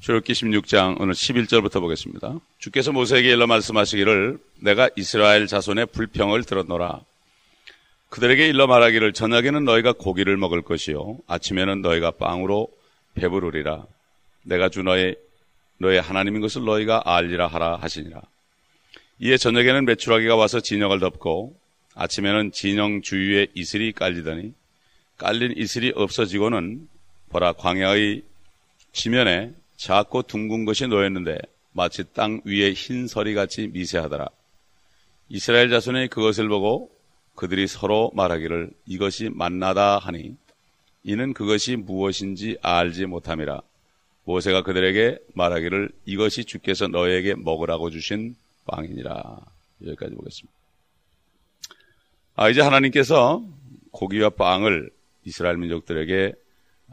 출애굽기 16장 오늘 11절부터 보겠습니다. 주께서 모세에게 일러 말씀하시기를 내가 이스라엘 자손의 불평을 들었노라. 그들에게 일러 말하기를 저녁에는 너희가 고기를 먹을 것이요 아침에는 너희가 빵으로 배부르리라. 내가 주 너희 너의 하나님인 것을 너희가 알리라 하라 하시니라. 이에 저녁에는 메추라기가 와서 진영을 덮고 아침에는 진영 주위에 이슬이 깔리더니 깔린 이슬이 없어지고는 보라 광야의 지면에 작고 둥근 것이 놓였는데 마치 땅 위에 흰 서리 같이 미세하더라. 이스라엘 자손이 그것을 보고 그들이 서로 말하기를 이것이 만나다 하니 이는 그것이 무엇인지 알지 못함이라. 모세가 그들에게 말하기를 이것이 주께서 너에게 먹으라고 주신 빵이니라. 여기까지 보겠습니다. 아, 이제 하나님께서 고기와 빵을 이스라엘 민족들에게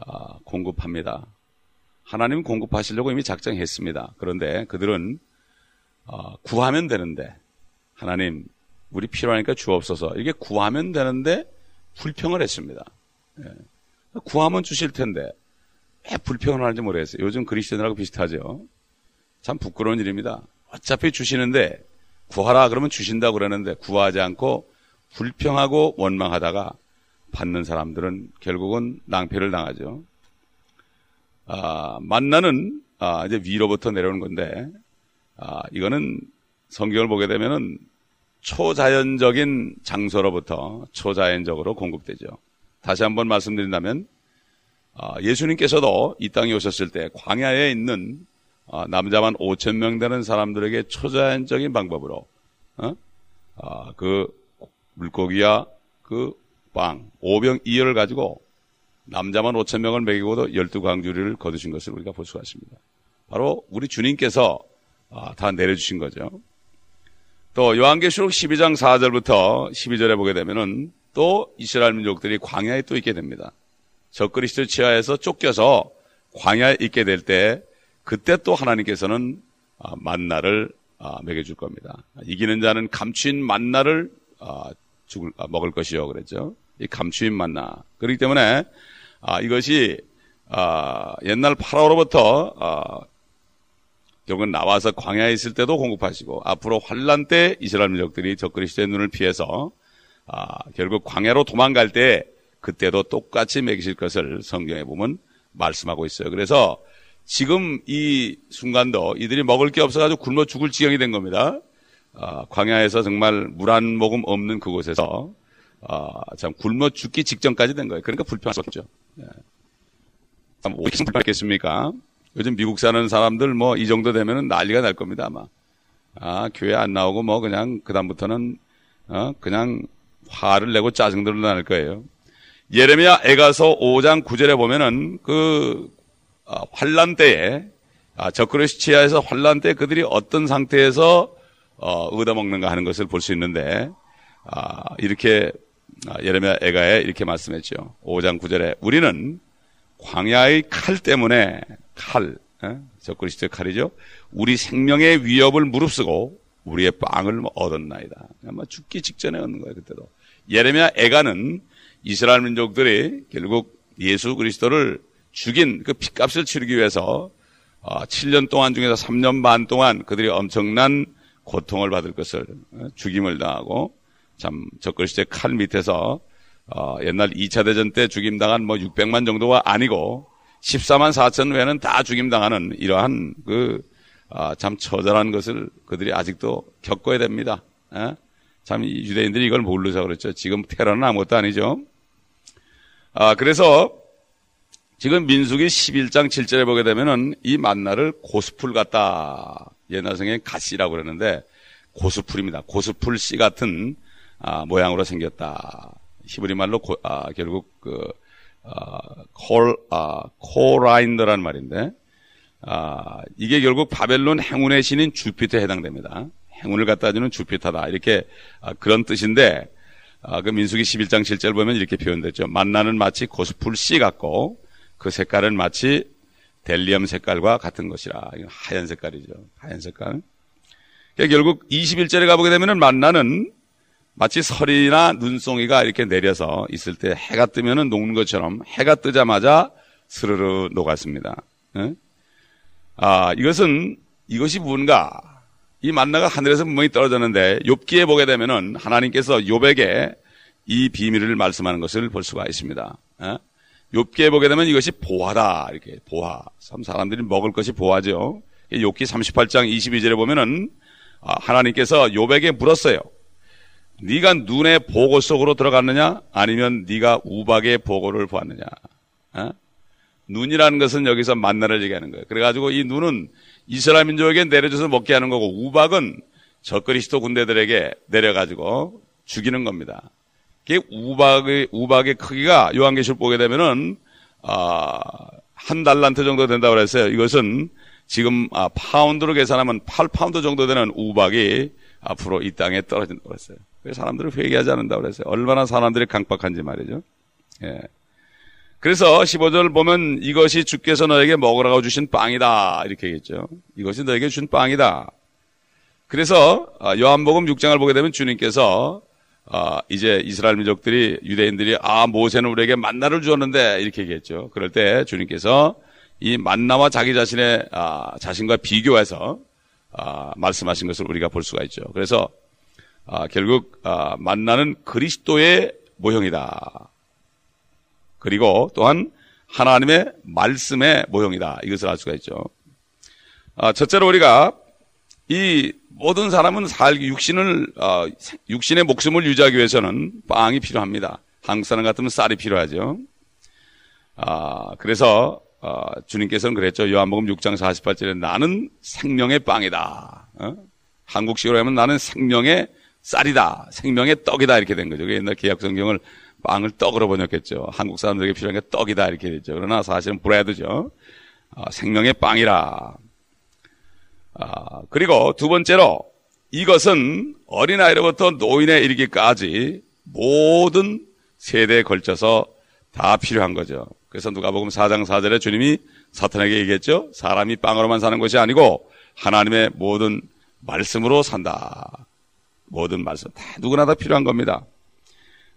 아, 공급합니다. 하나님 공급하시려고 이미 작정했습니다. 그런데 그들은 아, 구하면 되는데 하나님 우리 필요하니까 주옵소서 이게 구하면 되는데 불평을 했습니다. 예. 구하면 주실 텐데 왜 불평을 하는지 모르겠어요. 요즘 그리스도인하고 비슷하죠. 참 부끄러운 일입니다. 어차피 주시는데 구하라 그러면 주신다고 그러는데 구하지 않고 불평하고 원망하다가 받는 사람들은 결국은 낭패를 당하죠. 아, 만나는 아, 이제 위로부터 내려오는 건데 아, 이거는 성경을 보게 되면은 초자연적인 장소로부터 초자연적으로 공급되죠. 다시 한번 말씀드린다면 아, 예수님께서도 이 땅에 오셨을 때 광야에 있는 아, 남자만 5천 명 되는 사람들에게 초자연적인 방법으로 어? 아, 그 물고기와 그 빵, 오병 이열을 가지고 남자만 5천 명을 먹이고도 열두 광주리를 거두신 것을 우리가 볼 수가 있습니다. 바로 우리 주님께서 다 내려주신 거죠. 또 요한계시록 12장 4절부터 12절에 보게 되면은 또 이스라엘 민족들이 광야에 또 있게 됩니다. 적그리스도 치하에서 쫓겨서 광야에 있게 될 때 그때 또 하나님께서는 만나를 먹여줄 겁니다. 이기는 자는 감추인 만나를 죽을, 먹을 것이요 그랬죠. 이 감추인 만나. 그렇기 때문에 이것이 옛날 파라오로부터 결국은 나와서 광야에 있을 때도 공급하시고 앞으로 환란 때 이스라엘 민족들이 적그리스도의 눈을 피해서 아, 결국 광야로 도망갈 때 그때도 똑같이 먹이실 것을 성경에 보면 말씀하고 있어요. 그래서 지금 이 순간도 이들이 먹을 게 없어가지고 굶어 죽을 지경이 된 겁니다. 아, 광야에서 정말 물 한 모금 없는 그곳에서 아, 참 굶어 죽기 직전까지 된 거예요. 그러니까 없죠. 오직 불평했겠습니까? 요즘 미국 사는 사람들 뭐 이 정도 되면은 난리가 날 겁니다 아마. 아 교회 안 나오고 뭐 그냥 그 다음부터는 어 그냥 화를 내고 짜증들을 날 거예요. 예레미야 에가서 5장 9절에 보면은 그 아, 환란 때에 아, 저크레시치아에서 환란 때 그들이 어떤 상태에서 어, 얻어먹는가 하는 것을 볼 수 있는데 아, 이렇게 아, 예레미야 에가에 이렇게 말씀했죠. 5장 9절에 우리는 광야의 칼 때문에 칼, 어? 적그리스도의 칼이죠. 우리 생명의 위협을 무릅쓰고 우리의 빵을 얻었나이다. 아마 죽기 직전에 얻는 거예요, 그때도. 예레미야 애가는 이스라엘 민족들이 결국 예수 그리스도를 죽인 그 핏값을 치르기 위해서 7년 어, 동안 중에서 3년 반 동안 그들이 엄청난 고통을 받을 것을 어, 죽임을 당하고 참 적그리스도의 칼 밑에서 옛날 2차 대전 때 죽임당한 뭐 600만 정도가 아니고 14만 4천 외에는 다 죽임당하는 이러한 그, 아, 참 처절한 것을 그들이 아직도 겪어야 됩니다. 에? 예? 참 유대인들이 이걸 모르서 그렇죠. 지금 테러는 아무것도 아니죠. 아, 그래서 지금 민숙이 11장 7절에 보게 되면은 이 만나를 고스풀 같다. 옛날 성에 가시라고 그러는데 고스풀입니다. 고스풀 씨 같은 아, 모양으로 생겼다. 히브리 말로 고, 아, 결국 그 아, 콜, 아, 코라인더란 말인데, 아, 이게 결국 바벨론 행운의 신인 주피터에 해당됩니다. 행운을 갖다 주는 주피터다. 이렇게 아, 그런 뜻인데, 아, 그 민수기 11장 7절 보면 이렇게 표현됐죠. 만나는 마치 고스풀 씨 같고, 그 색깔은 마치 델리엄 색깔과 같은 것이라. 하얀 색깔이죠. 하얀 색깔. 그러니까 결국 21절에 가보게 되면은 만나는 마치 설이나 눈송이가 이렇게 내려서 있을 때 해가 뜨면은 녹는 것처럼 해가 뜨자마자 스르르 녹았습니다. 네? 아, 이것은 이것이 뭔가 이 만나가 하늘에서 분명히 떨어졌는데 욥기에 보게 되면은 하나님께서 욥에게 이 비밀을 말씀하는 것을 볼 수가 있습니다. 어? 욥기에 보게 되면 이것이 보화다 이렇게 보화. 참 사람들이 먹을 것이 보화죠. 욥기 38장 22절에 보면은 아, 하나님께서 욥에게 물었어요. 네가 눈의 보고 속으로 들어갔느냐? 아니면 네가 우박의 보고를 보았느냐? 어? 눈이라는 것은 여기서 만나를 얘기하는 거예요. 그래가지고 이 눈은 이스라엘 민족에게 내려줘서 먹게 하는 거고 우박은 적그리스도 군대들에게 내려가지고 죽이는 겁니다. 그 우박의 우박의 크기가 요한계시록 보게 되면은 아, 한 달란트 정도 된다고 그랬어요. 이것은 지금 아, 파운드로 계산하면 8파운드 정도 되는 우박이 앞으로 이 땅에 떨어진다고 그랬어요. 왜 사람들을 회개하지 않는다고 그랬어요. 얼마나 사람들이 강박한지 말이죠. 예. 그래서 15절 보면 이것이 주께서 너에게 먹으라고 주신 빵이다. 이렇게 얘기했죠. 이것이 너에게 준 빵이다. 그래서 아, 요한복음 6장을 보게 되면 주님께서 아, 이제 이스라엘 민족들이 유대인들이 아 모세는 우리에게 만나를 주었는데 이렇게 얘기했죠. 그럴 때 주님께서 이 만나와 자기 자신의 아, 자신과 비교해서 말씀하신 것을 우리가 볼 수가 있죠. 그래서 결국 만나는 그리스도의 모형이다. 그리고 또한 하나님의 말씀의 모형이다. 이것을 알 수가 있죠. 아, 첫째로 우리가 이 모든 사람은 살기 육신을 어, 육신의 목숨을 유지하기 위해서는 빵이 필요합니다. 한국 사람 같으면 쌀이 필요하죠. 아, 그래서 어, 주님께서는 그랬죠. 요한복음 6장 48절에 나는 생명의 빵이다. 어? 한국식으로 하면 나는 생명의 쌀이다. 생명의 떡이다. 이렇게 된 거죠. 옛날 계약 성경을 빵을 떡으로 번역했죠. 한국 사람들에게 필요한 게 떡이다 이렇게 됐죠. 그러나 사실은 브레드죠. 아, 생명의 빵이라. 아, 그리고 두 번째로 이것은 어린아이로부터 노인에 이르기까지 모든 세대에 걸쳐서 다 필요한 거죠. 그래서 누가복음 4장 4절에 주님이 사탄에게 얘기했죠. 사람이 빵으로만 사는 것이 아니고 하나님의 모든 말씀으로 산다. 모든 말씀 다 누구나 다 필요한 겁니다.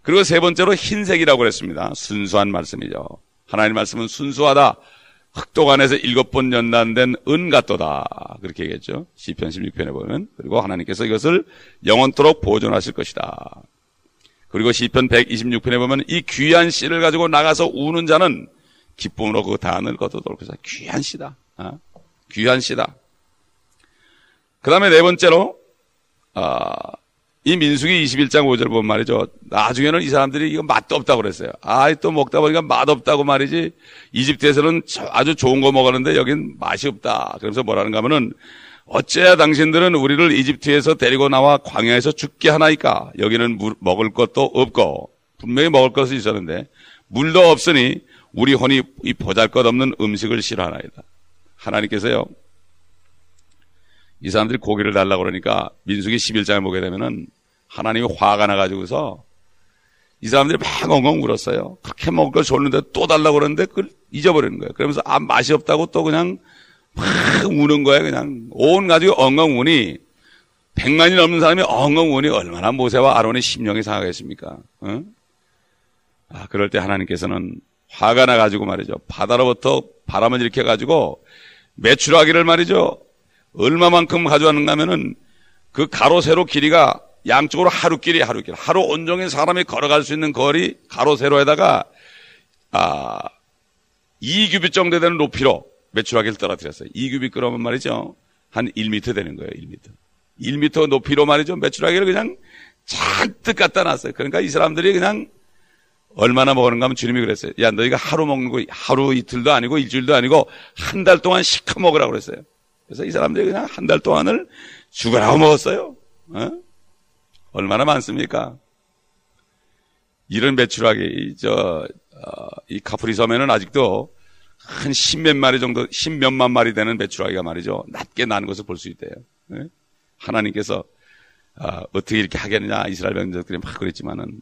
그리고 세 번째로 흰색이라고 그랬습니다. 순수한 말씀이죠. 하나님 말씀은 순수하다. 흑도간에서 일곱 번 연단된 은 같도다. 그렇게 얘기했죠. 시편 16편에 보면. 그리고 하나님께서 이것을 영원토록 보존하실 것이다. 그리고 시편 126편에 보면 이 귀한 씨를 가지고 나가서 우는 자는 기쁨으로 그 단을 거두도록 해서 귀한 씨다. 어? 귀한 씨다. 그 다음에 네 번째로, 어, 이 민숙이 21장 5절 보면 말이죠. 나중에는 이 사람들이 이거 맛도 없다고 그랬어요. 아, 또 먹다 보니까 맛없다고 말이지. 이집트에서는 아주 좋은 거 먹었는데 여긴 맛이 없다. 그래서 뭐라는가 하면은 어째야 당신들은 우리를 이집트에서 데리고 나와 광야에서 죽게 하나이까? 여기는 물, 먹을 것도 없고 분명히 먹을 것이 있었는데 물도 없으니 우리 혼이 이 보잘 것 없는 음식을 싫어하나이다. 하나님께서요. 이 사람들이 고기를 달라고 그러니까 민숙이 11장을 보게 되면은 하나님이 화가 나가지고서 이 사람들이 막 엉엉 울었어요. 그렇게 먹을 걸 줬는데 또 달라고 그러는데 그걸 잊어버리는 거예요. 그러면서 아, 맛이 없다고 또 그냥 막 우는 거예요. 그냥 온 가지고 엉엉 우니 백만이 넘는 사람이 엉엉 우니 얼마나 모세와 아론의 심령이 상하겠습니까? 어? 아, 그럴 때 하나님께서는 화가 나가지고 말이죠. 바다로부터 바람을 일으켜가지고 매출하기를 말이죠. 얼마만큼 가져왔는가 하면은 그 가로 세로 길이가 양쪽으로 하루 길이 하루 길. 하루 온종일 사람이 걸어갈 수 있는 거리 가로 세로에다가 아 2규빗 정도 되는 높이로 매출하기를 떨어뜨렸어요. 2규빗 그러면 말이죠. 한 1m 되는 거예요. 1m. 1m 높이로 말이죠. 매출하기를 그냥 잔뜩 갖다 놨어요. 그러니까 이 사람들이 그냥 얼마나 먹는가 하면 주님이 그랬어요. 야, 너희가 하루 먹는 거 하루 이틀도 아니고 일주일도 아니고 한 달 동안 시커 먹으라고 그랬어요. 그래서 이 사람들이 그냥 한 달 동안을 죽으라고 먹었어요. 어? 얼마나 많습니까? 이런 매출하기, 저, 어, 이 카프리 섬에는 아직도 한 십몇 마리 정도, 십몇만 마리 되는 매출하기가 말이죠. 낮게 나는 것을 볼 수 있대요. 네? 하나님께서 어, 떻게 이렇게 하겠느냐 이스라엘 백성들이 막 그랬지만은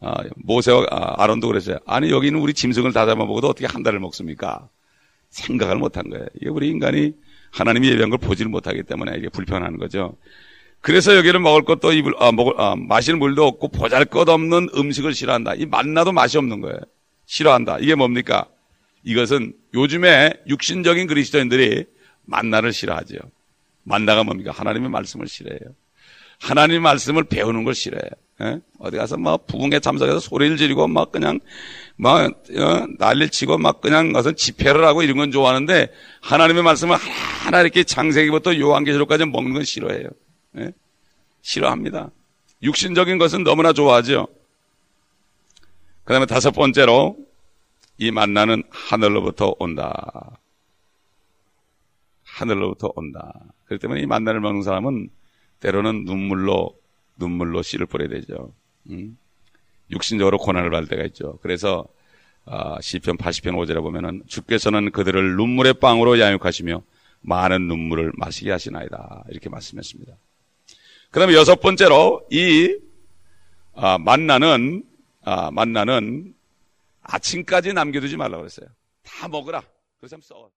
어, 모세와 아, 아론도 그랬어요. 아니 여기는 우리 짐승을 다 잡아먹어도 어떻게 한 달을 먹습니까? 생각을 못한 거예요. 이게 우리 인간이 하나님이 예비한 걸 보지를 못하기 때문에 이게 불편한 거죠. 그래서 여기는 먹을 것도 입을 아, 먹을 아, 마실 물도 없고 보잘것 없는 음식을 싫어한다. 이 만나도 맛이 없는 거예요. 싫어한다. 이게 뭡니까? 이것은 요즘에 육신적인 그리스도인들이 만나를 싫어하죠. 만나가 뭡니까? 하나님의 말씀을 싫어해요. 하나님의 말씀을 배우는 걸 싫어해요. 예? 어디 가서 막 부흥에 참석해서 소리를 지르고 막 그냥 막 어, 난리를 치고 막 그냥 가서 집회를 하고 이런 건 좋아하는데 하나님의 말씀을 하나 이렇게 창세기부터 요한계시록까지 먹는 건 싫어해요. 예? 싫어합니다. 육신적인 것은 너무나 좋아하죠. 그 다음에 다섯 번째로 이 만나는 하늘로부터 온다. 하늘로부터 온다. 그렇기 때문에 이 만나를 먹는 사람은 때로는 눈물로 눈물로 씨를 뿌려야 되죠. 음? 육신적으로 고난을 받을 때가 있죠. 그래서 아, 시편 80편 5절에 보면은 주께서는 그들을 눈물의 빵으로 양육하시며 많은 눈물을 마시게 하시나이다. 이렇게 말씀했습니다. 그 다음에 여섯 번째로 이 아, 만나는 아, 만나는 아침까지 남겨두지 말라고 그랬어요. 다 먹으라. 그래서 써.